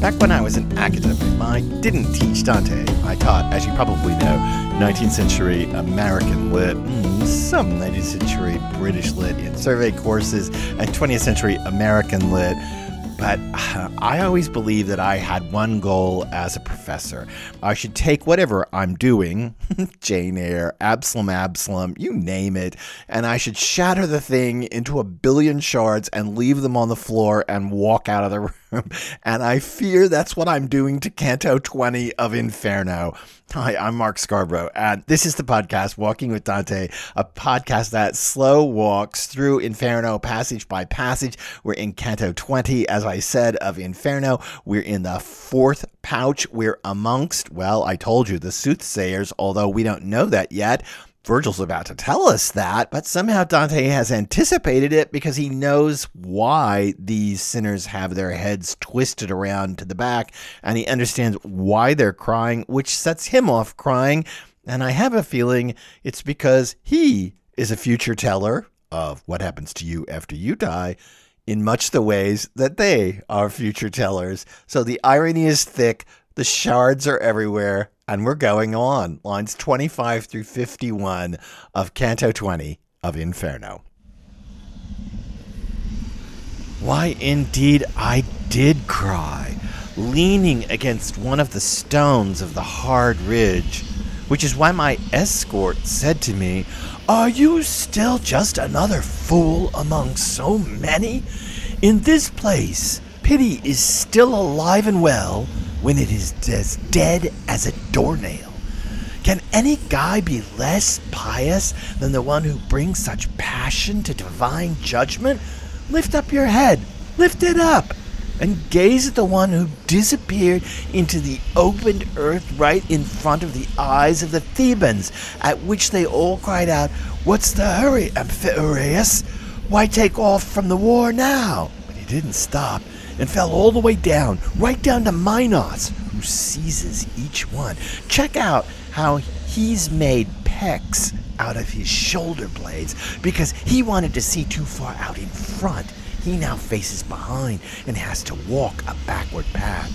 Back when I was an academic, I didn't teach Dante. I taught, as you probably know, 19th century American lit, mm, some 19th century British lit in survey courses, and 20th century American lit but I always believed that I had one goal as a professor. I should take whatever I'm doing, Jane Eyre, Absalom, Absalom, you name it, and I should shatter the thing into a billion shards and leave them on the floor and walk out of the room. And I fear that's what I'm doing to Canto 20 of Inferno. Hi, I'm Mark Scarborough, and this is the podcast Walking with Dante, a podcast that slow walks through Inferno passage by passage. We're in Canto 20, as I said, of Inferno. We're in the fourth pouch. We're amongst, well, I told you, the soothsayers, although we don't know that yet. Virgil's about to tell us that, but somehow Dante has anticipated it because he knows why these sinners have their heads twisted around to the back, and he understands why they're crying, which sets him off crying. And I have a feeling it's because he is a future teller of what happens to you after you die in much the ways that they are future tellers. So the irony is thick, the shards are everywhere, and we're going on. Lines 25 through 51 of Canto 20 of Inferno. Why, indeed, I did cry, leaning against one of the stones of the hard ridge, which is why my escort said to me, Are you still just another fool among so many? In this place, pity is still alive and well when it is as dead as a doornail? Can any guy be less pious than the one who brings such passion to divine judgment? Lift up your head, lift it up, and gaze at the one who disappeared into the opened earth right in front of the eyes of the Thebans, at which they all cried out, What's the hurry, Amphiaraus? Why take off from the war now? But he didn't stop and fell all the way down, right down to Minos, who seizes each one. Check out how he's made pecs out of his shoulder blades because he wanted to see too far out in front. He now faces behind and has to walk a backward path.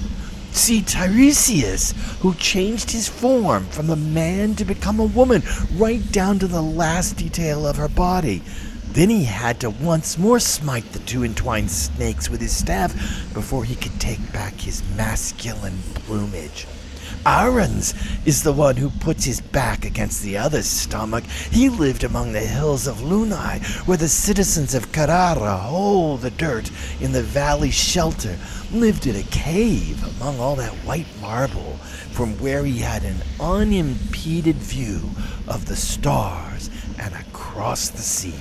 See Tiresias, who changed his form from a man to become a woman, right down to the last detail of her body. Then he had to once more smite the two entwined snakes with his staff before he could take back his masculine plumage. Aruns is the one who puts his back against the other's stomach. He lived among the hills of Lunae, where the citizens of Carrara hold the dirt in the valley shelter, lived in a cave among all that white marble, from where he had an unimpeded view of the stars and across the sea.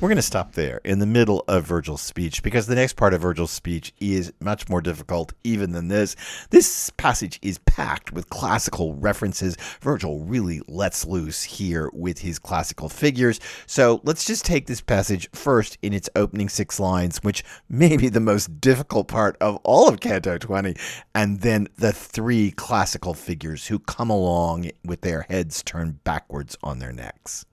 We're going to stop there in the middle of Virgil's speech because the next part of Virgil's speech is much more difficult even than this. This passage is packed with classical references. Virgil really lets loose here with his classical figures. So let's just take this passage first in its opening six lines, which may be the most difficult part of all of Canto 20, and then the three classical figures who come along with their heads turned backwards on their necks.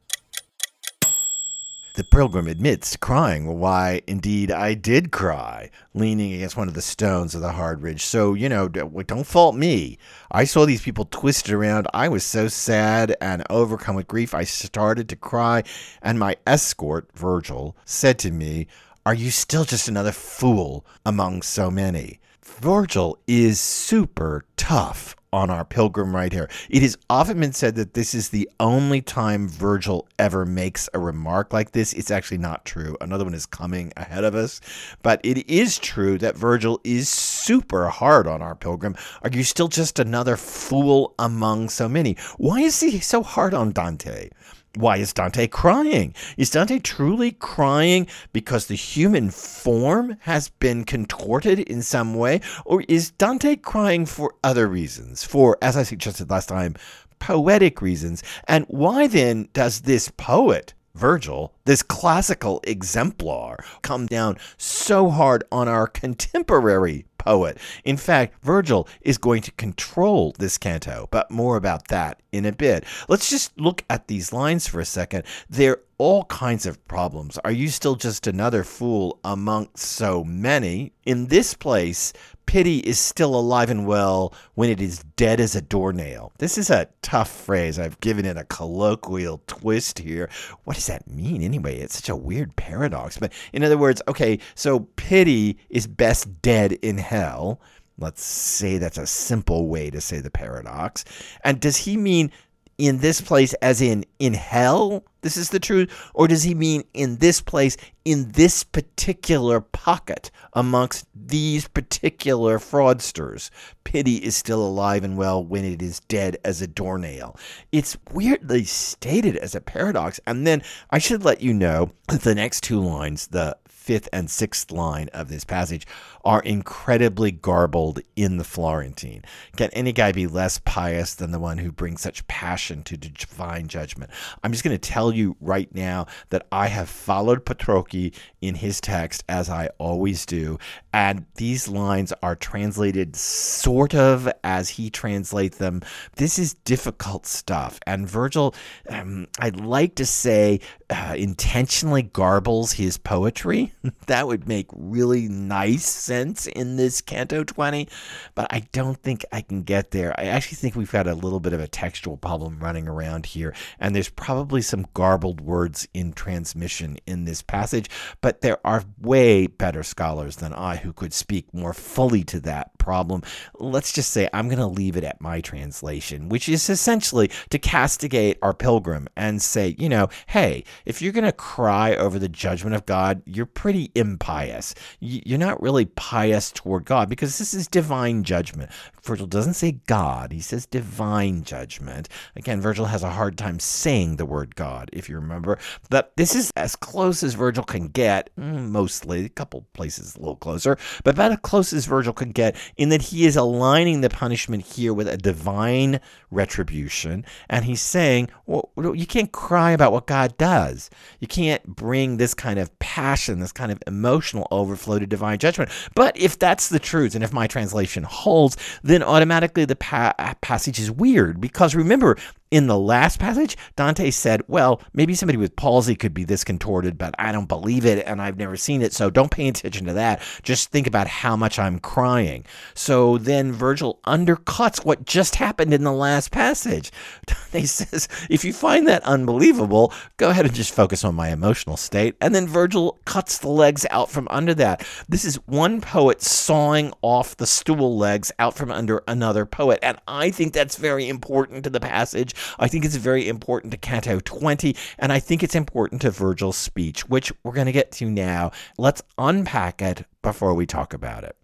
The pilgrim admits crying. Why, indeed, I did cry, leaning against one of the stones of the hard ridge. So, you know, don't fault me. I saw these people twisted around. I was so sad and overcome with grief, I started to cry. And my escort, Virgil, said to me, Are you still just another fool among so many? Virgil is super tough on our pilgrim right here. It has often been said that this is the only time Virgil ever makes a remark like this. It's actually not true. Another one is coming ahead of us. But it is true that Virgil is super hard on our pilgrim. Are you still just another fool among so many? Why is he so hard on Dante? Why is Dante crying? Is Dante truly crying because the human form has been contorted in some way? Or is Dante crying for other reasons? For, as I suggested last time, poetic reasons? And why then does this poet, Virgil, this classical exemplar, come down so hard on our contemporary poet. In fact, Virgil is going to control this canto, but more about that in a bit. Let's just look at these lines for a second. They're all kinds of problems. Are you still just another fool amongst so many? In this place, pity is still alive and well when it is dead as a doornail. This is a tough phrase. I've given it a colloquial twist here. What does that mean anyway? It's such a weird paradox. But in other words, okay, so pity is best dead in hell. Let's say that's a simple way to say the paradox. And does he mean in this place as in in hell? This is the truth? Or does he mean in this place in this particular pocket amongst these particular fraudsters? Pity is still alive and well when it is dead as a doornail. It's weirdly stated as a paradox. And then i should let you know the next two lines the fifth and sixth line of this passage are incredibly garbled in the Florentine. Can any guy be less pious than the one who brings such passion to divine judgment? I'm just going to tell you right now that I have followed Petrocchi in his text as I always do, and these lines are translated sort of as he translates them. This is difficult stuff, and Virgil, um, I'd like to say, uh, intentionally garbles his poetry. That would make really nice sense in this Canto 20, but I don't think I can get there. I actually think we've got a little bit of a textual problem running around here, and there's probably some garbled words in transmission in this passage, but there are way better scholars than I who could speak more fully to that problem. Let's just say I'm going to leave it at my translation, which is essentially to castigate our pilgrim and say, you know, hey, if you're going to cry over the judgment of God, you're pretty impious. You're not really pious toward God because this is divine judgment. Virgil doesn't say God, he says divine judgment. Again, Virgil has a hard time saying the word God, if you remember. But this is as close as Virgil can get, mm, mostly, a couple places a little closer, but about as close as Virgil can get in that he is aligning the punishment here with a divine retribution. And he's saying, well, you can't cry about what God does. You can't bring this kind of passion, this kind of emotional overflow to divine judgment. But if that's the truth, and if my translation holds, then automatically the pa- passage is weird because remember, in the last passage, Dante said, Well, maybe somebody with palsy could be this contorted, but I don't believe it and I've never seen it, so don't pay attention to that. Just think about how much I'm crying. So then Virgil undercuts what just happened in the last passage. Dante says, If you find that unbelievable, go ahead and just focus on my emotional state. And then Virgil cuts the legs out from under that. This is one poet sawing off the stool legs out from under another poet. And I think that's very important to the passage. I think it's very important to Canto 20, and I think it's important to Virgil's speech, which we're going to get to now. Let's unpack it before we talk about it.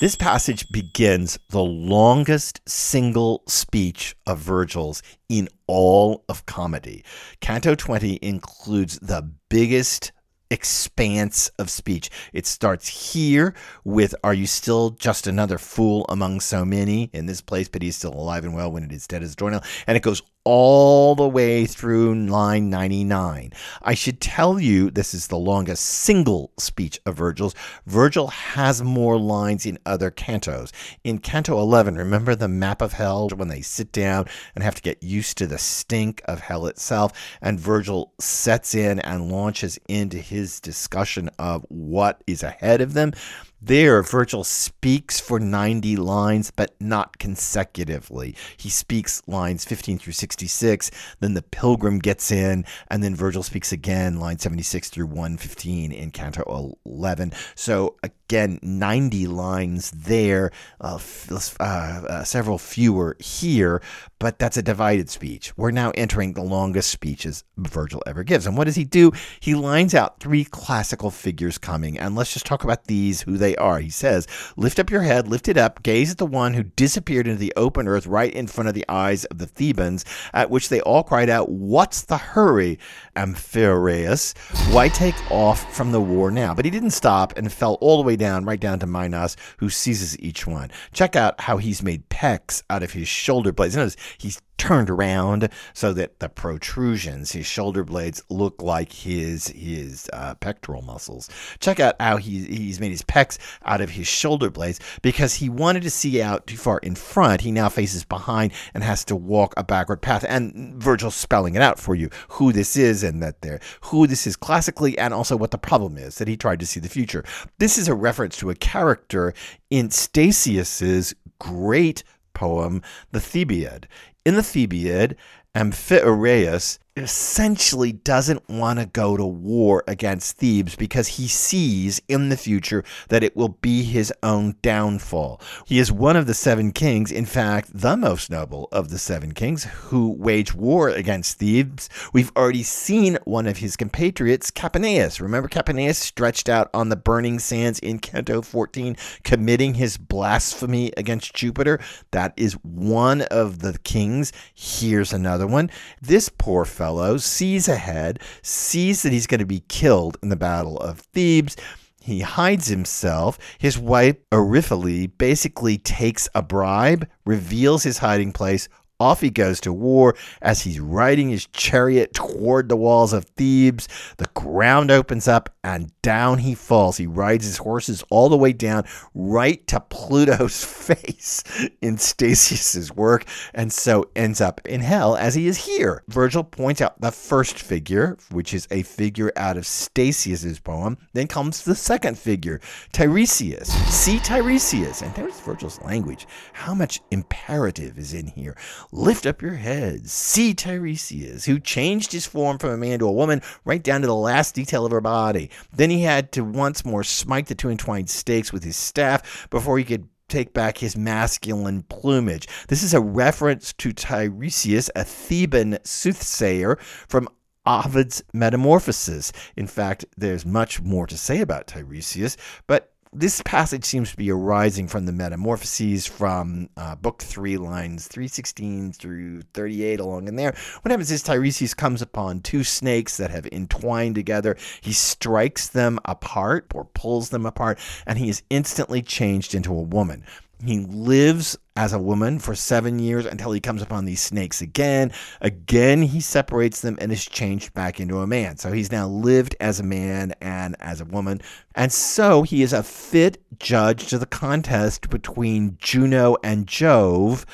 This passage begins the longest single speech of Virgil's in all of comedy. Canto 20 includes the biggest expanse of speech. It starts here with Are you still just another fool among so many? In this place, but he's still alive and well when it is dead as a doornail. And it goes all the way through line 99. I should tell you this is the longest single speech of Virgil's. Virgil has more lines in other cantos. In Canto 11, remember the map of hell when they sit down and have to get used to the stink of hell itself? And Virgil sets in and launches into his discussion of what is ahead of them. There, Virgil speaks for 90 lines, but not consecutively. He speaks lines 15 through 66, then the pilgrim gets in, and then Virgil speaks again, line 76 through 115 in Canto 11. So, again, 90 lines there, uh, f- uh, uh, several fewer here, but that's a divided speech. We're now entering the longest speeches Virgil ever gives. And what does he do? He lines out three classical figures coming, and let's just talk about these, who they are. He says, Lift up your head, lift it up, gaze at the one who disappeared into the open earth right in front of the eyes of the Thebans, at which they all cried out, What's the hurry, Amphiaraus? Why take off from the war now? But he didn't stop and fell all the way down, right down to Minos, who seizes each one. Check out how he's made pecs out of his shoulder blades. Notice he's turned around so that the protrusions, his shoulder blades, look like his his uh, pectoral muscles. Check out how he, he's made his pecs out of his shoulder blades because he wanted to see out too far in front. He now faces behind and has to walk a backward path. And Virgil's spelling it out for you who this is and that they're who this is classically and also what the problem is that he tried to see the future. This is a reference to a character in Statius's great poem, The Thebaid. In the Thebaid, Amphiaraus essentially doesn't want to go to war against Thebes because he sees in the future that it will be his own downfall. He is one of the seven kings, in fact, the most noble of the seven kings who wage war against Thebes. We've already seen one of his compatriots, Capaneus. Remember Capaneus stretched out on the burning sands in Canto 14, committing his blasphemy against Jupiter? That is one of the kings. Here's another one. This poor fellow fellow sees ahead, sees that he's going to be killed in the Battle of Thebes. He hides himself. His wife, Eriphyle, basically takes a bribe, reveals his hiding place, off he goes to war as he's riding his chariot toward the walls of Thebes. The ground opens up and down he falls. He rides his horses all the way down right to Pluto's face in Statius's work and so ends up in hell as he is here. Virgil points out the first figure, which is a figure out of Statius's poem. Then comes the second figure, Tiresias. See Tiresias. And there's Virgil's language. How much imperative is in here? Lift up your heads. See Tiresias, who changed his form from a man to a woman right down to the last detail of her body. Then he had to once more smite the two entwined stakes with his staff before he could take back his masculine plumage. This is a reference to Tiresias, a Theban soothsayer from Ovid's Metamorphoses. In fact, there's much more to say about Tiresias, but this passage seems to be arising from the Metamorphoses from uh, Book 3, lines 316 through 38, along in there. What happens is Tiresias comes upon two snakes that have entwined together. He strikes them apart or pulls them apart, and he is instantly changed into a woman. He lives as a woman for seven years until he comes upon these snakes again. Again, he separates them and is changed back into a man. So he's now lived as a man and as a woman. And so he is a fit judge to the contest between Juno and Jove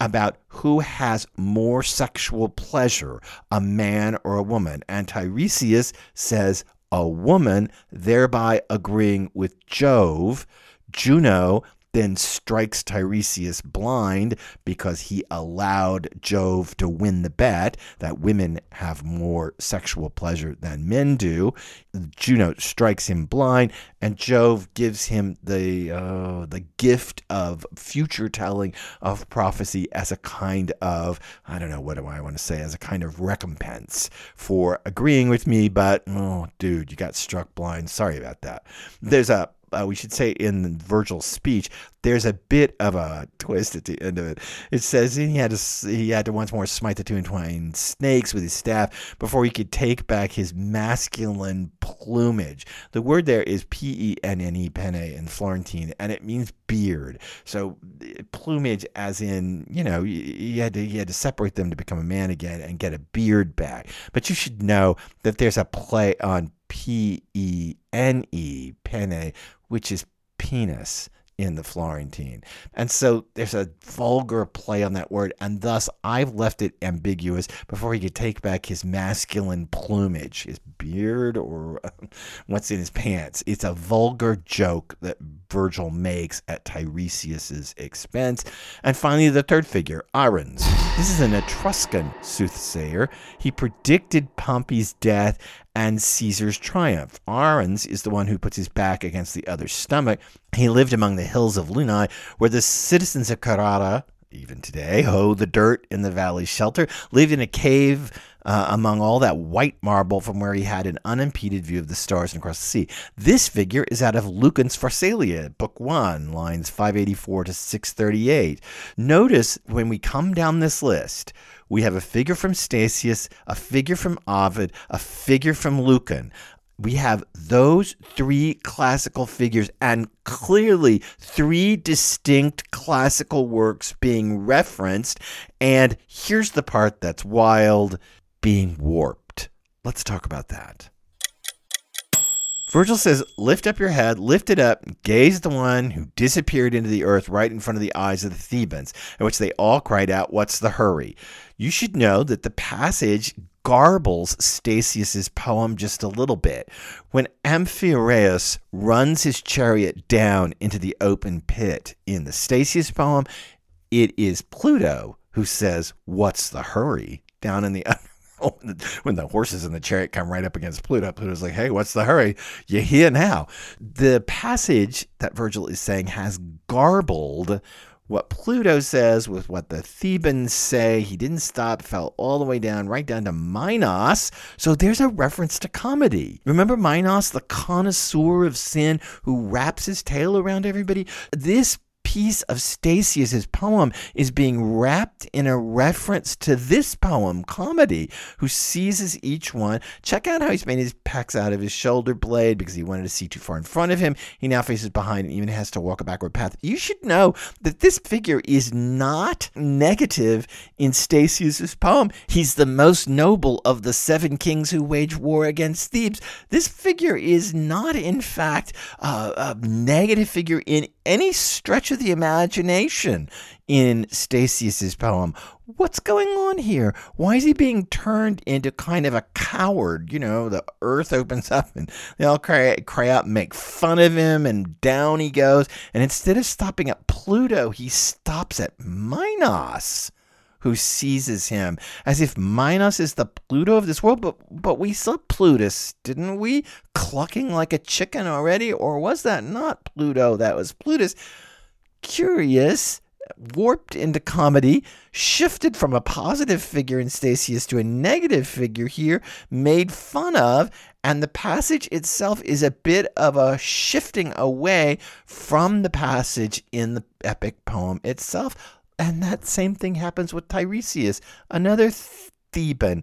about who has more sexual pleasure, a man or a woman. And Tiresias says a woman, thereby agreeing with Jove. Juno then strikes Tiresias blind because he allowed Jove to win the bet that women have more sexual pleasure than men do. Juno strikes him blind, and Jove gives him the uh, the gift of future telling of prophecy as a kind of I don't know what do I want to say as a kind of recompense for agreeing with me. But oh, dude, you got struck blind. Sorry about that. There's a uh, we should say in Virgil's speech, there's a bit of a twist at the end of it. It says he had to he had to once more smite the two entwined snakes with his staff before he could take back his masculine plumage. The word there is P E N N E penne in Florentine, and it means beard. So plumage, as in you know, he had to he had to separate them to become a man again and get a beard back. But you should know that there's a play on P E N E, pene, which is penis in the Florentine. And so there's a vulgar play on that word, and thus I've left it ambiguous before he could take back his masculine plumage, his beard, or what's in his pants. It's a vulgar joke that Virgil makes at Tiresias's expense. And finally, the third figure, Arruns. This is an Etruscan soothsayer. He predicted Pompey's death and Caesar's triumph. Arruns is the one who puts his back against the other's stomach. He lived among the hills of Lunae, where the citizens of Carrara, even today, hoe the dirt in the valley shelter, lived in a cave uh, among all that white marble from where he had an unimpeded view of the stars and across the sea. This figure is out of Lucan's Pharsalia, Book 1, lines 584 to 638. Notice when we come down this list, we have a figure from Statius, a figure from Ovid, a figure from Lucan we have those three classical figures and clearly three distinct classical works being referenced. And here's the part that's wild being warped. Let's talk about that. Virgil says, Lift up your head, lift it up, gaze at the one who disappeared into the earth right in front of the eyes of the Thebans, in which they all cried out, What's the hurry? You should know that the passage garbles Statius's poem just a little bit. When Amphiaraus runs his chariot down into the open pit in the Statius poem, it is Pluto who says, What's the hurry? down in the when the horses in the chariot come right up against Pluto, Pluto's like, hey, what's the hurry? You're here now. The passage that Virgil is saying has garbled what Pluto says with what the Thebans say. He didn't stop, fell all the way down, right down to Minos. So there's a reference to comedy. Remember Minos, the connoisseur of sin who wraps his tail around everybody? This piece of Statius's poem is being wrapped in a reference to this poem, Comedy, who seizes each one. Check out how he's made his pecs out of his shoulder blade because he wanted to see too far in front of him. He now faces behind and even has to walk a backward path. You should know that this figure is not negative in Statius's poem. He's the most noble of the seven kings who wage war against Thebes. This figure is not, in fact, uh, a negative figure in any stretch of the imagination in Statius's poem. What's going on here? Why is he being turned into kind of a coward? You know, the earth opens up and they all cry, cry out and make fun of him, and down he goes. And instead of stopping at Pluto, he stops at Minos who seizes him, as if Minos is the Pluto of this world. But but we saw Plutus, didn't we? Clucking like a chicken already, or was that not Pluto? That was Plutus. Curious, warped into comedy, shifted from a positive figure in Statius to a negative figure here, made fun of, and the passage itself is a bit of a shifting away from the passage in the epic poem itself. And that same thing happens with Tiresias, another Theban.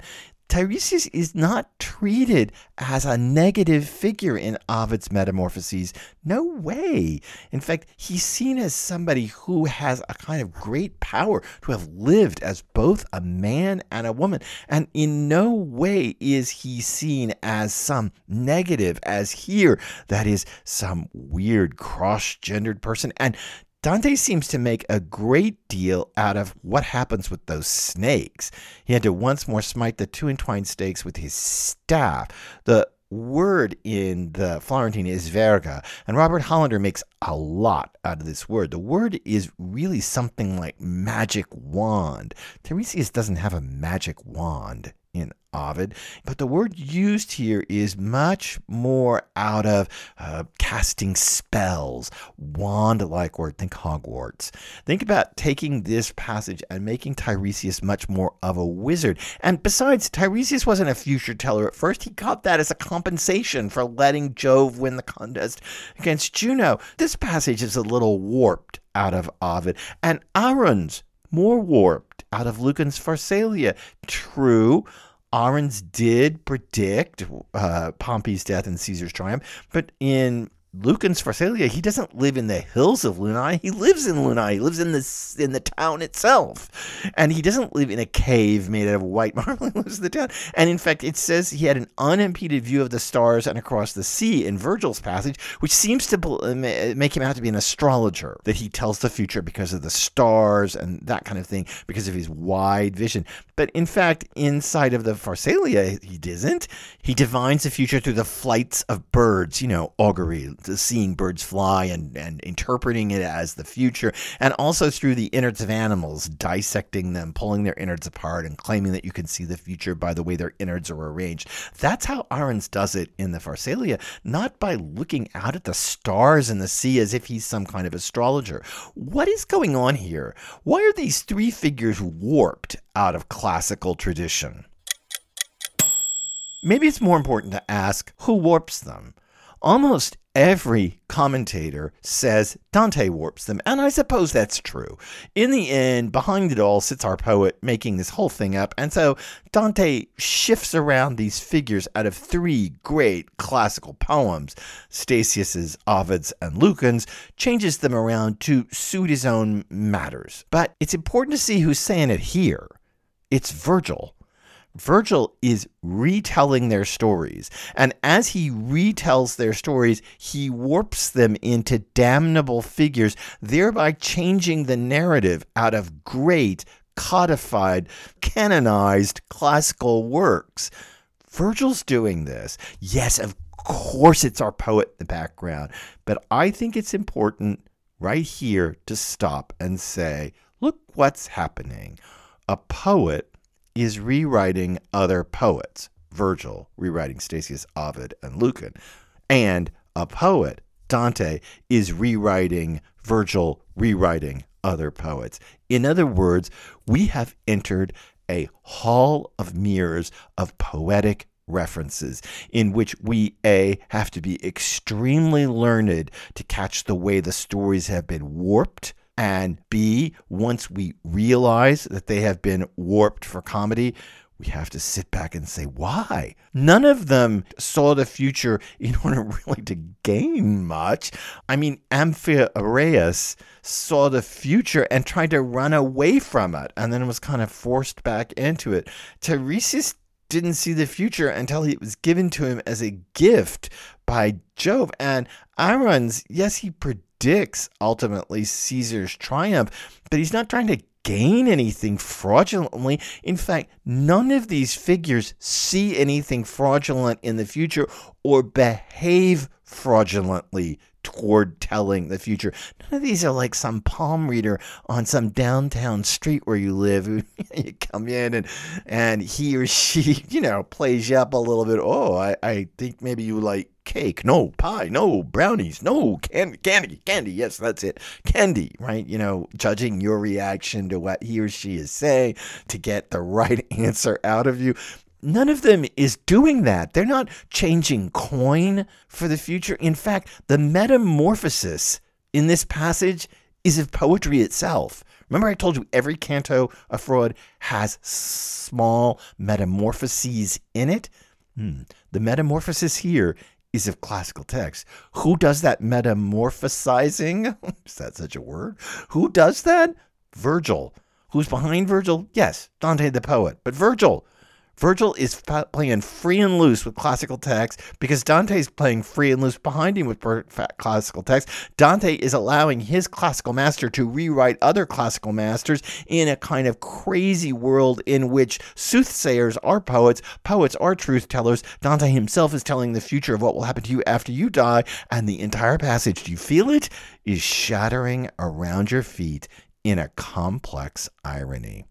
Tiresias is not treated as a negative figure in Ovid's Metamorphoses. No way. In fact, he's seen as somebody who has a kind of great power to have lived as both a man and a woman. And in no way is he seen as some negative, as here, that is some weird cross gendered person. And Dante seems to make a great deal out of what happens with those snakes. He had to once more smite the two entwined snakes with his staff. The word in the Florentine is verga, and Robert Hollander makes a lot out of this word. The word is really something like magic wand. Tiresias doesn't have a magic wand in Ovid, but the word used here is much more out of uh, casting spells, wand like word. Think Hogwarts. Think about taking this passage and making Tiresias much more of a wizard. And besides, Tiresias wasn't a future teller at first. He got that as a compensation for letting Jove win the contest against Juno. This passage is a little warped out of Ovid, and Arruns more warped out of Lucan's Pharsalia. True, Arruns did predict uh, Pompey's death and Caesar's triumph, but in Lucan's Pharsalia, he doesn't live in the hills of Lunae. He lives in Lunae. He lives in the in the town itself, and he doesn't live in a cave made out of white marble. He lives in the town. And in fact, it says he had an unimpeded view of the stars and across the sea in Virgil's passage, which seems to uh, make him out to be an astrologer. That he tells the future because of the stars and that kind of thing, because of his wide vision. But in fact, inside of the Pharsalia, he doesn't. He divines the future through the flights of birds. You know, augury seeing birds fly and, and interpreting it as the future, and also through the innards of animals, dissecting them, pulling their innards apart, and claiming that you can see the future by the way their innards are arranged. That's how Arruns does it in the Pharsalia, not by looking out at the stars in the sea as if he's some kind of astrologer. What is going on here? Why are these three figures warped out of classical tradition? Maybe it's more important to ask who warps them. Almost every commentator says Dante warps them, and I suppose that's true. In the end, behind it all sits our poet making this whole thing up, and so Dante shifts around these figures out of three great classical poems, Statius's, Ovid's, and Lucan's, changes them around to suit his own matters. But it's important to see who's saying it here. It's Virgil. Virgil is retelling their stories. And as he retells their stories, he warps them into damnable figures, thereby changing the narrative out of great, codified, canonized classical works. Virgil's doing this. Yes, of course, it's our poet in the background. But I think it's important right here to stop and say, look what's happening. A poet is rewriting other poets. Virgil rewriting Statius, Ovid, and Lucan. And a poet, Dante, is rewriting Virgil, rewriting other poets. In other words, we have entered a hall of mirrors of poetic references in which we a have to be extremely learned to catch the way the stories have been warped and B, once we realize that they have been warped for comedy, we have to sit back and say, why? None of them saw the future in order really to gain much. I mean, Amphiaraus saw the future and tried to run away from it and then was kind of forced back into it. Tiresias didn't see the future until it was given to him as a gift by Jove. And Arruns, yes, he predicted predicts ultimately Caesar's triumph, but he's not trying to gain anything fraudulently. In fact, none of these figures see anything fraudulent in the future or behave fraudulently toward telling the future. None of these are like some palm reader on some downtown street where you live. you come in and and he or she, you know, plays you up a little bit. Oh, I, I think maybe you like cake, no pie, no brownies, no candy, candy, candy. Yes, that's it, candy. Right? You know, judging your reaction to what he or she is saying to get the right answer out of you. None of them is doing that. They're not changing coin for the future. In fact, the metamorphosis in this passage is of poetry itself. Remember, I told you every canto of Freud has small metamorphoses in it? Hmm. The metamorphosis here is of classical text. Who does that metamorphosizing? is that such a word? Who does that? Virgil. Who's behind Virgil? Yes, Dante the poet. But Virgil, Virgil is playing free and loose with classical text because Dante's playing free and loose behind him with classical text. Dante is allowing his classical master to rewrite other classical masters in a kind of crazy world in which soothsayers are poets, poets are truth tellers. Dante himself is telling the future of what will happen to you after you die, and the entire passage, do you feel it? Is shattering around your feet in a complex irony.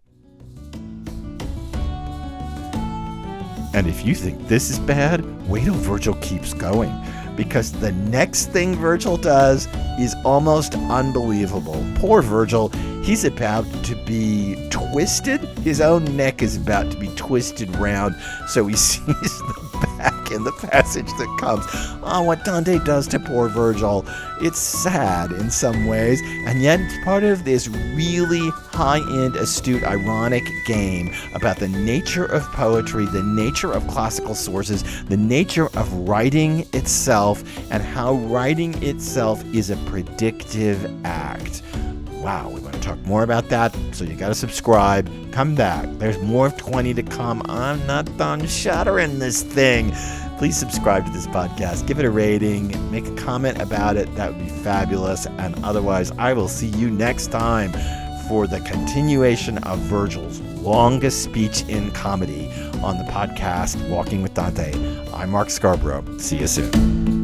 And if you think this is bad, wait till Virgil keeps going. Because the next thing Virgil does is almost unbelievable. Poor Virgil, he's about to be twisted. His own neck is about to be twisted round, so he sees the back in the passage that comes. Oh, what Dante does to poor Virgil. It's sad in some ways, and yet it's part of this really high end, astute, ironic game about the nature of poetry, the nature of classical sources, the nature of writing itself, and how writing itself is a predictive act. Wow, we want to talk more about that, so you got to subscribe. Come back. There's more of 20 to come. I'm not done shattering this thing. Please subscribe to this podcast, give it a rating, make a comment about it. That would be fabulous. And otherwise, I will see you next time for the continuation of Virgil's longest speech in comedy on the podcast Walking with Dante. I'm Mark Scarborough. See you soon.